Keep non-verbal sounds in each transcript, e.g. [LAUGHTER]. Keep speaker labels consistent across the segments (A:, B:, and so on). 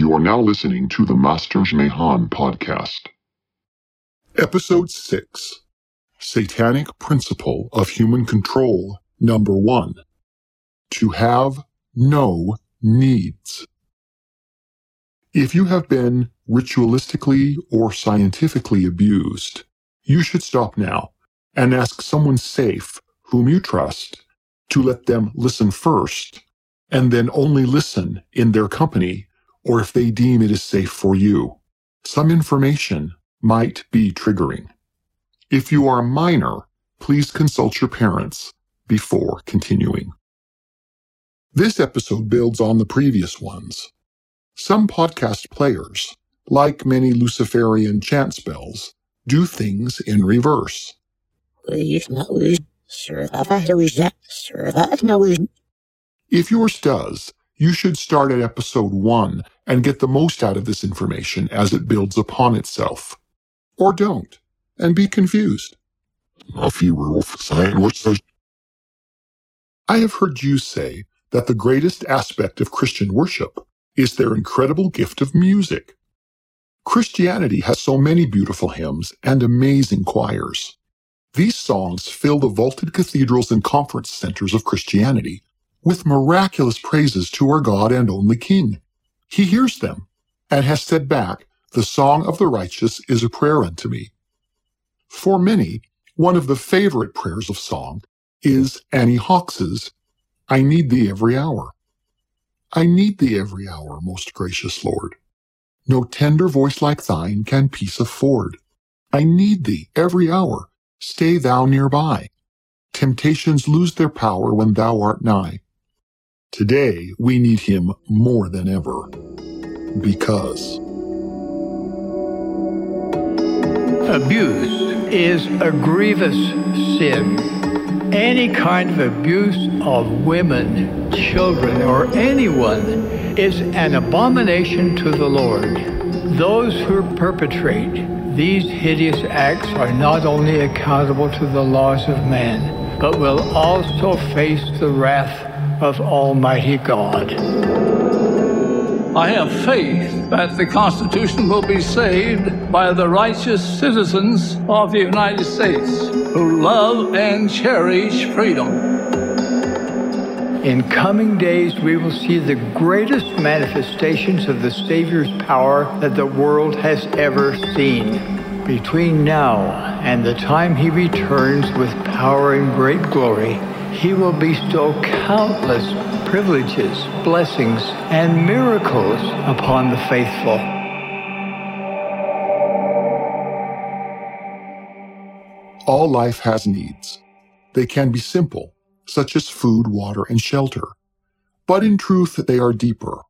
A: You are now listening to the Masters Mahan podcast.
B: Episode 6 Satanic Principle of Human Control, Number 1 To have no needs. If you have been ritualistically or scientifically abused, you should stop now and ask someone safe whom you trust to let them listen first and then only listen in their company or if they deem it is safe for you. Some information might be triggering. If you are a minor, please consult your parents before continuing. This episode builds on the previous ones. Some podcast players, like many Luciferian chant spells, do things in reverse. If yours does, you should start at episode 1 and get the most out of this information as it builds upon itself. Or don't, and be confused. I have heard Jews say that the greatest aspect of Christian worship is their incredible gift of music. Christianity has so many beautiful hymns and amazing choirs. These songs fill the vaulted cathedrals and conference centers of Christianity with miraculous praises to our God and only King. He hears them and has said back, The song of the righteous is a prayer unto me. For many, one of the favorite prayers of song is Annie Hawks's, I need thee every hour. I need thee every hour, most gracious Lord. No tender voice like thine can peace afford. I need thee every hour. Stay thou nearby. Temptations lose their power when thou art nigh. Today, we need him more than ever. Because.
C: Abuse is a grievous sin. Any kind of abuse of women, children, or anyone is an abomination to the Lord. Those who perpetrate these hideous acts are not only accountable to the laws of man, but will also face the wrath of Almighty God.
D: I have faith that the Constitution will be saved by the righteous citizens of the United States who love and cherish freedom.
C: In coming days, we will see the greatest manifestations of the Savior's power that the world has ever seen. Between now and the time he returns with power and great glory, he will bestow countless privileges, blessings, and miracles upon the faithful.
B: All life has needs. They can be simple, such as food, water, and shelter. But in truth, they are deeper.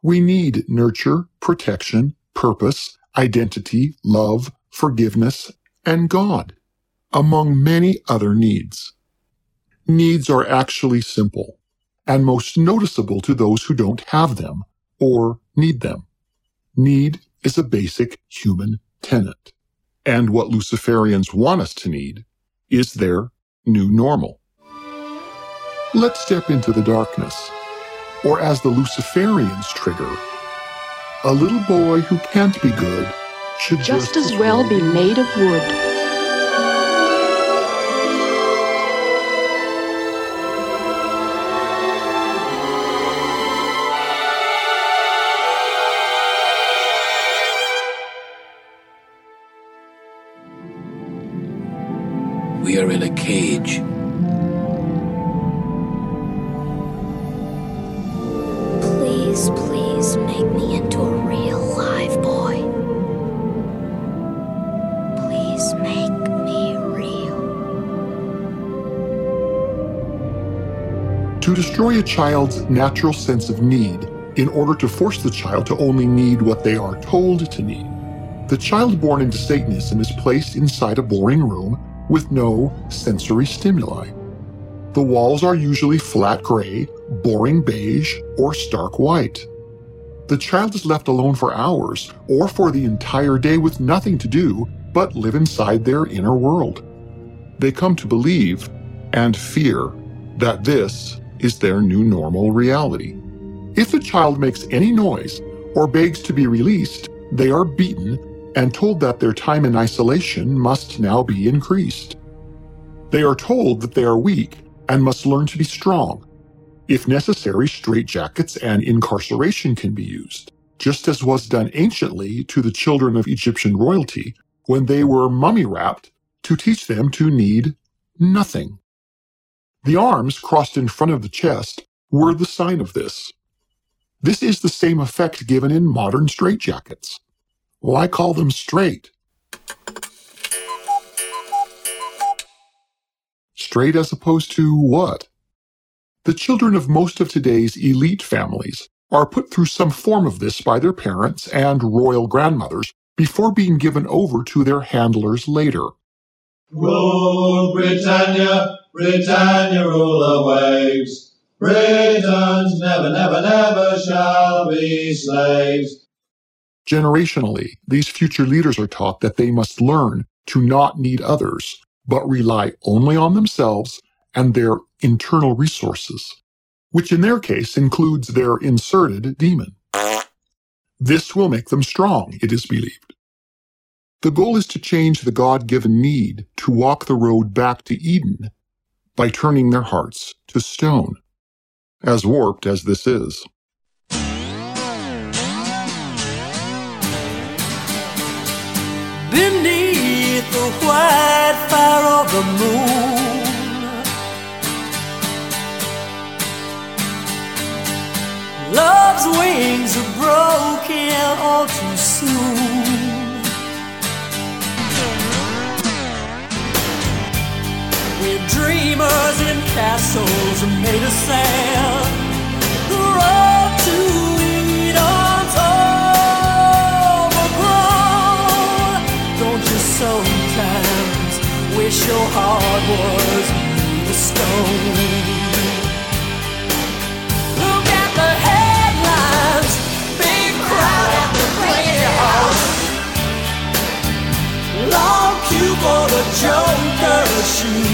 B: We need nurture, protection, purpose, identity, love, forgiveness, and God, among many other needs needs are actually simple and most noticeable to those who don't have them or need them. Need is a basic human tenet. And what Luciferians want us to need is their new normal. Let's step into the darkness, or as the Luciferians trigger, a little boy who can't be good should
E: just, just as well be made of wood.
F: We are in a cage.
G: Please, please make me into a real live boy. Please make me real.
B: To destroy a child's natural sense of need in order to force the child to only need what they are told to need. The child born into Satanism is placed inside a boring room with no sensory stimuli. The walls are usually flat gray, boring beige, or stark white. The child is left alone for hours or for the entire day with nothing to do but live inside their inner world. They come to believe and fear that this is their new normal reality. If the child makes any noise or begs to be released, they are beaten and told that their time in isolation must now be increased. They are told that they are weak and must learn to be strong. If necessary, straitjackets and incarceration can be used, just as was done anciently to the children of Egyptian royalty when they were mummy wrapped to teach them to need nothing. The arms crossed in front of the chest were the sign of this. This is the same effect given in modern straitjackets. Well, I call them straight. Straight as opposed to what? The children of most of today's elite families are put through some form of this by their parents and royal grandmothers before being given over to their handlers later.
H: Rule Britannia, Britannia, rule the waves. Britons never, never, never shall be slaves.
B: Generationally, these future leaders are taught that they must learn to not need others, but rely only on themselves and their internal resources, which in their case includes their inserted demon. This will make them strong, it is believed. The goal is to change the God given need to walk the road back to Eden by turning their hearts to stone, as warped as this is.
I: Beneath the white fire of the moon. Love's wings are broken all too soon. We're dreamers in castles made of sand. The road to heart was of stone? Look at the headlines, big crowd at the playhouse. Long queue for the Joker's shoes.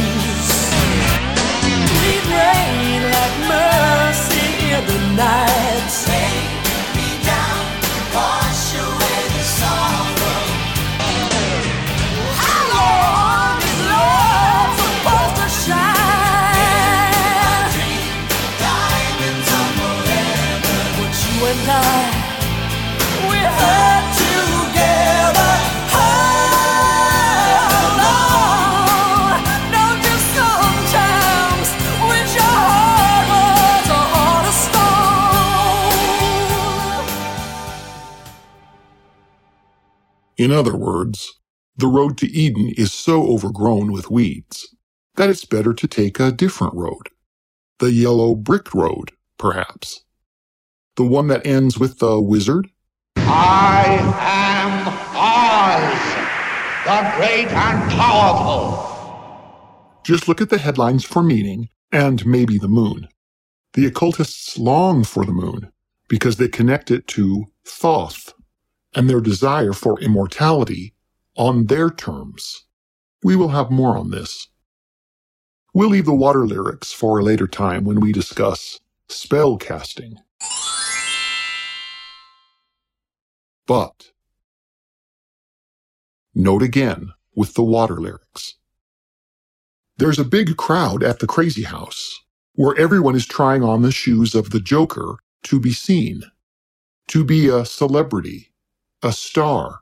I: In
B: other words, the road to Eden is so overgrown with weeds that it's better to take a different road. The yellow brick road, perhaps. The one that ends with the wizard?
J: I am Oz, the great and powerful.
B: Just look at the headlines for meaning and maybe the moon. The occultists long for the moon because they connect it to Thoth and their desire for immortality on their terms. We will have more on this. We'll leave the water lyrics for a later time when we discuss spell casting. But note again with the water lyrics. There's a big crowd at the crazy house where everyone is trying on the shoes of the Joker to be seen, to be a celebrity, a star,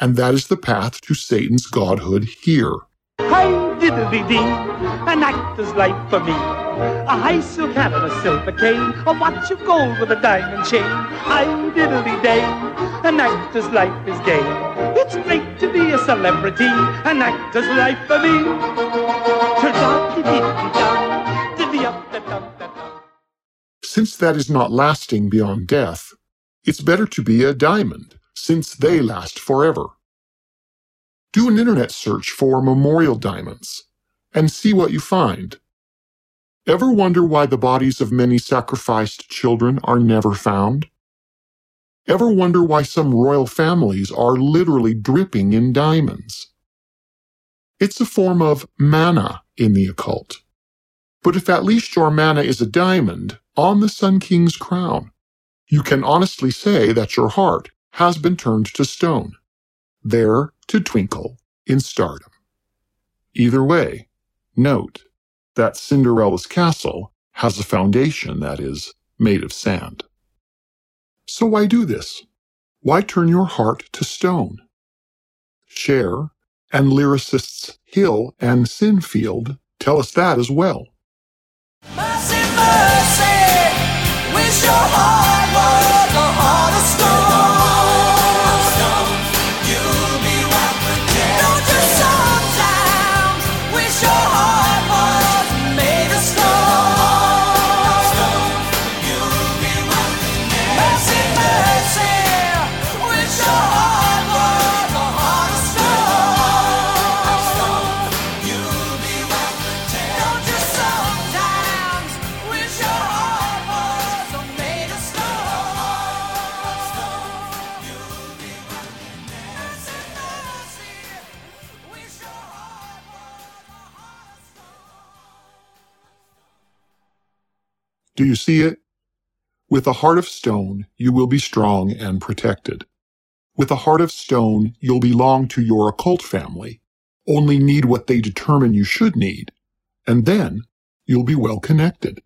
B: and that is the path to Satan's godhood here.
K: Hi diddly dee, an actor's life for me. A high silk hat and a silver cane, a watch of gold with a diamond chain. Hi diddly day, an actor's life is gay. It's great to be a celebrity, an actor's life for me.
B: Since that is not lasting beyond death, it's better to be a diamond, since they last forever. Do an internet search for memorial diamonds and see what you find. Ever wonder why the bodies of many sacrificed children are never found? Ever wonder why some royal families are literally dripping in diamonds? It's a form of manna in the occult. But if at least your manna is a diamond on the Sun King's crown, you can honestly say that your heart has been turned to stone, there to twinkle in stardom. Either way, note that Cinderella's castle has a foundation that is made of sand. So why do this? Why turn your heart to stone? Cher and lyricists Hill and Sinfield tell us that as well.
I: Mercy, mercy,
B: Do you see it? With a heart of stone, you will be strong and protected. With a heart of stone, you'll belong to your occult family, only need what they determine you should need, and then you'll be well connected.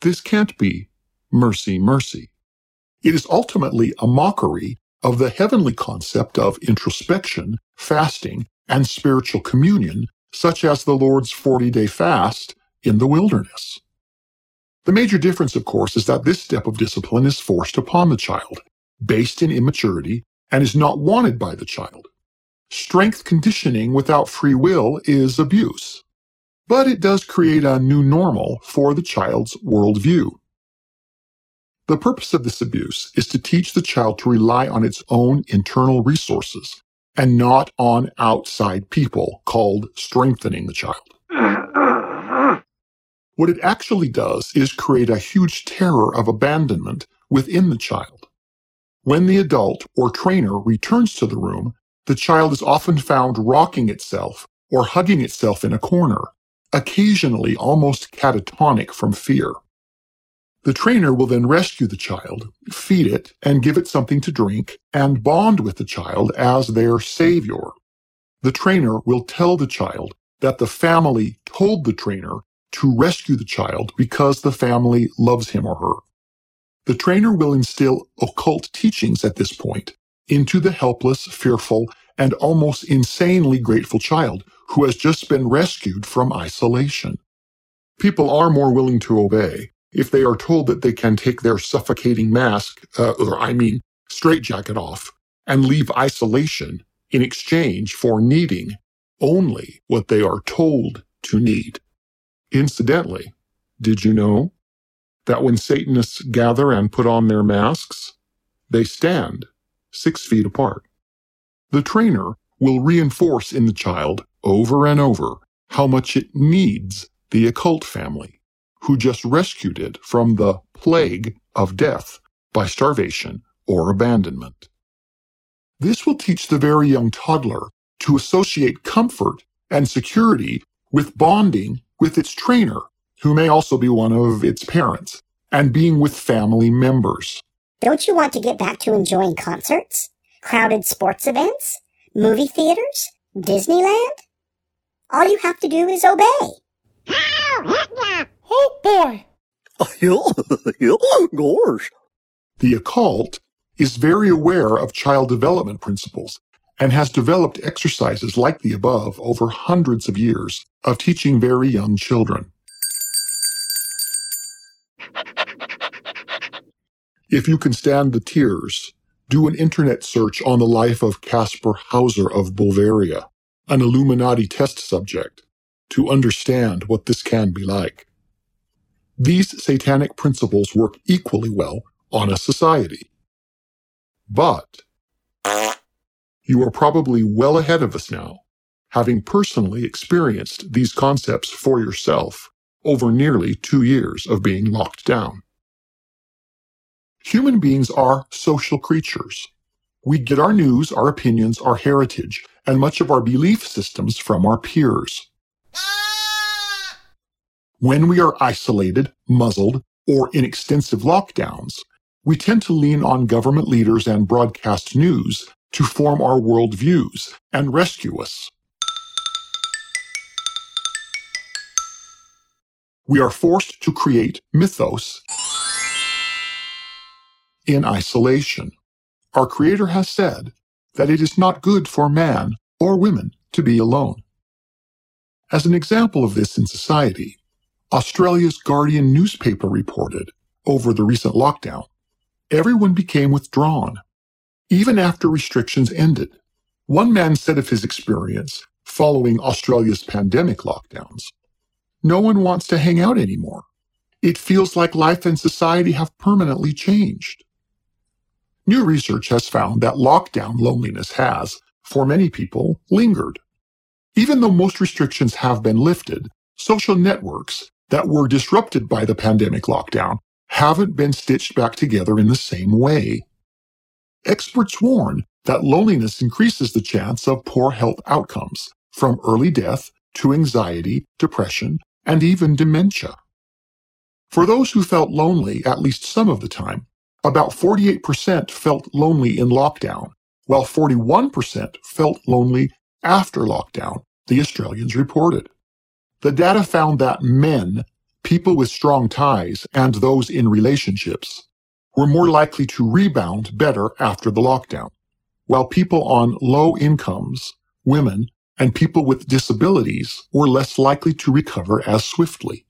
B: This can't be mercy, mercy. It is ultimately a mockery of the heavenly concept of introspection, fasting, and spiritual communion, such as the Lord's 40 day fast in the wilderness. The major difference, of course, is that this step of discipline is forced upon the child, based in immaturity, and is not wanted by the child. Strength conditioning without free will is abuse. But it does create a new normal for the child's worldview. The purpose of this abuse is to teach the child to rely on its own internal resources and not on outside people called strengthening the child. Uh, What it actually does is create a huge terror of abandonment within the child. When the adult or trainer returns to the room, the child is often found rocking itself or hugging itself in a corner, occasionally almost catatonic from fear. The trainer will then rescue the child, feed it, and give it something to drink, and bond with the child as their savior. The trainer will tell the child that the family told the trainer to rescue the child because the family loves him or her. The trainer will instill occult teachings at this point into the helpless, fearful, and almost insanely grateful child who has just been rescued from isolation. People are more willing to obey if they are told that they can take their suffocating mask, uh, or I mean, straitjacket off, and leave isolation in exchange for needing only what they are told to need. Incidentally, did you know that when Satanists gather and put on their masks, they stand six feet apart? The trainer will reinforce in the child over and over how much it needs the occult family, who just rescued it from the plague of death by starvation or abandonment. This will teach the very young toddler to associate comfort and security with bonding with its trainer, who may also be one of its parents, and being with family members.
L: Don't you want to get back to enjoying concerts, crowded sports events, movie theaters, Disneyland? All you have to do is obey.
M: Oh boy. [LAUGHS]
B: Gosh. The occult is very aware of child development principles and has developed exercises like the above over hundreds of years of teaching very young children. If you can stand the tears, do an internet search on the life of Caspar Hauser of Bulgaria, an Illuminati test subject, to understand what this can be like. These satanic principles work equally well on a society. But you are probably well ahead of us now, having personally experienced these concepts for yourself over nearly two years of being locked down. Human beings are social creatures. We get our news, our opinions, our heritage, and much of our belief systems from our peers. When we are isolated, muzzled, or in extensive lockdowns, we tend to lean on government leaders and broadcast news to form our worldviews and rescue us. We are forced to create mythos in isolation. Our Creator has said that it is not good for man or women to be alone. As an example of this in society, Australia's Guardian newspaper reported over the recent lockdown, everyone became withdrawn, even after restrictions ended. One man said of his experience following Australia's pandemic lockdowns, no one wants to hang out anymore. It feels like life and society have permanently changed. New research has found that lockdown loneliness has, for many people, lingered. Even though most restrictions have been lifted, social networks that were disrupted by the pandemic lockdown haven't been stitched back together in the same way. Experts warn that loneliness increases the chance of poor health outcomes, from early death to anxiety, depression, and even dementia. For those who felt lonely at least some of the time, about 48% felt lonely in lockdown, while 41% felt lonely after lockdown, the Australians reported. The data found that men, people with strong ties, and those in relationships were more likely to rebound better after the lockdown, while people on low incomes, women, and people with disabilities were less likely to recover as swiftly.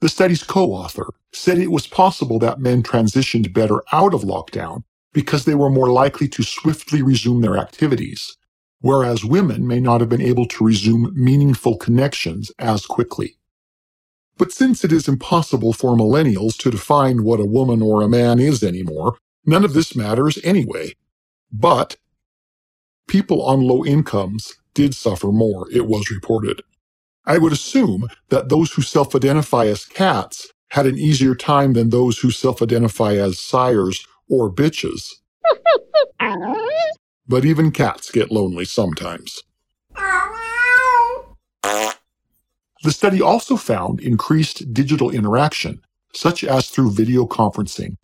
B: The study's co-author said it was possible that men transitioned better out of lockdown because they were more likely to swiftly resume their activities, whereas women may not have been able to resume meaningful connections as quickly. But since it is impossible for millennials to define what a woman or a man is anymore, none of this matters anyway. But people on low incomes did suffer more, it was reported. I would assume that those who self-identify as cats had an easier time than those who self-identify as sires or bitches. [LAUGHS] but even cats get lonely sometimes. The study also found increased digital interaction, such as through video conferencing.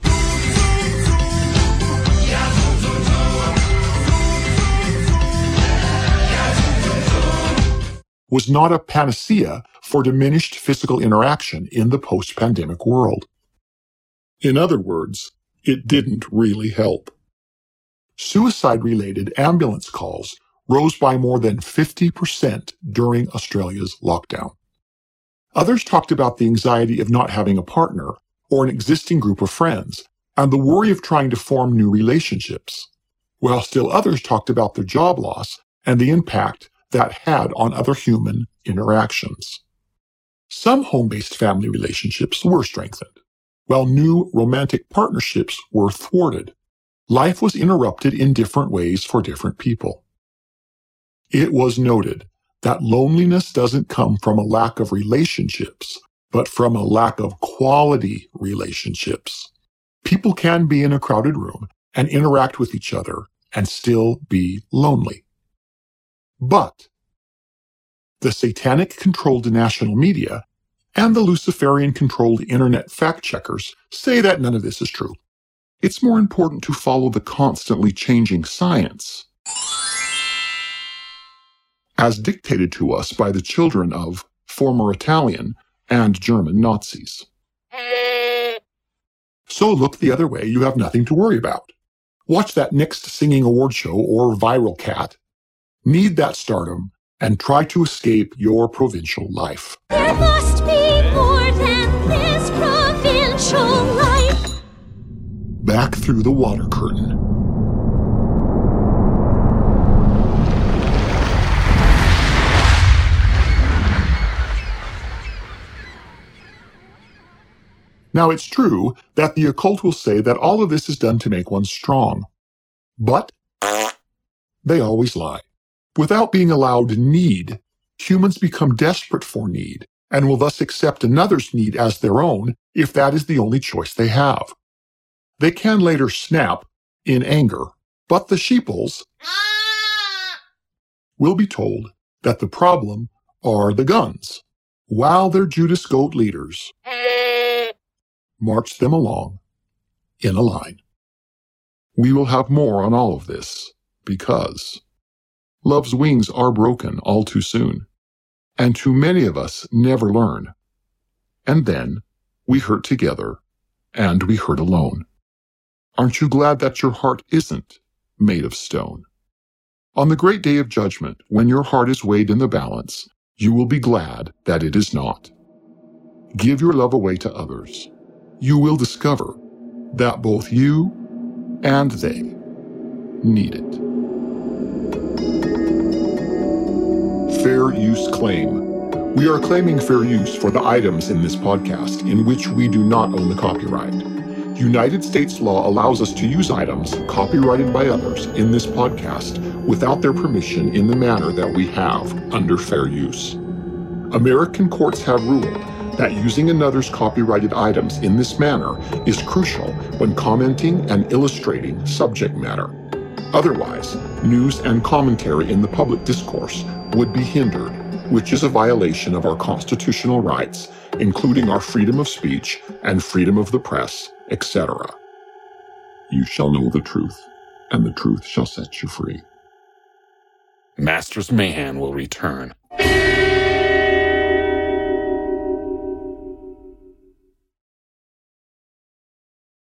B: was not a panacea for diminished physical interaction in the post-pandemic world. In other words, it didn't really help. Suicide-related ambulance calls rose by more than 50% during Australia's lockdown. Others talked about the anxiety of not having a partner or an existing group of friends and the worry of trying to form new relationships, while still others talked about their job loss and the impact that had on other human interactions. Some home-based family relationships were strengthened, while new romantic partnerships were thwarted. Life was interrupted in different ways for different people. It was noted that loneliness doesn't come from a lack of relationships, but from a lack of quality relationships. People can be in a crowded room and interact with each other and still be lonely. But the satanic controlled national media and the Luciferian controlled internet fact checkers say that none of this is true. It's more important to follow the constantly changing science as dictated to us by the children of former Italian and German Nazis. So look the other way, you have nothing to worry about. Watch that next singing award show or viral cat need that stardom, and try to escape your provincial life.
I: There must be more than this provincial life.
B: Back through the water curtain. Now, it's true that the occult will say that all of this is done to make one strong. But they always lie. Without being allowed need, humans become desperate for need and will thus accept another's need as their own if that is the only choice they have. They can later snap in anger, but the sheeples will be told that the problem are the guns, while their Judas goat leaders march them along in a line. We will have more on all of this because love's wings are broken all too soon, and too many of us never learn. And then we hurt together and we hurt alone. Aren't you glad that your heart isn't made of stone? On the great day of judgment, when your heart is weighed in the balance, you will be glad that it is not. Give your love away to others. You will discover that both you and they need it. Fair use claim. We are claiming fair use for the items in this podcast in which we do not own the copyright. United States law allows us to use items copyrighted by others in this podcast without their permission in the manner that we have under fair use. American courts have ruled that using another's copyrighted items in this manner is crucial when commenting and illustrating subject matter. Otherwise, news and commentary in the public discourse would be hindered, which is a violation of our constitutional rights, including our freedom of speech and freedom of the press, etc. You shall know the truth, and the truth shall set you free.
M: Masters Mahan will return.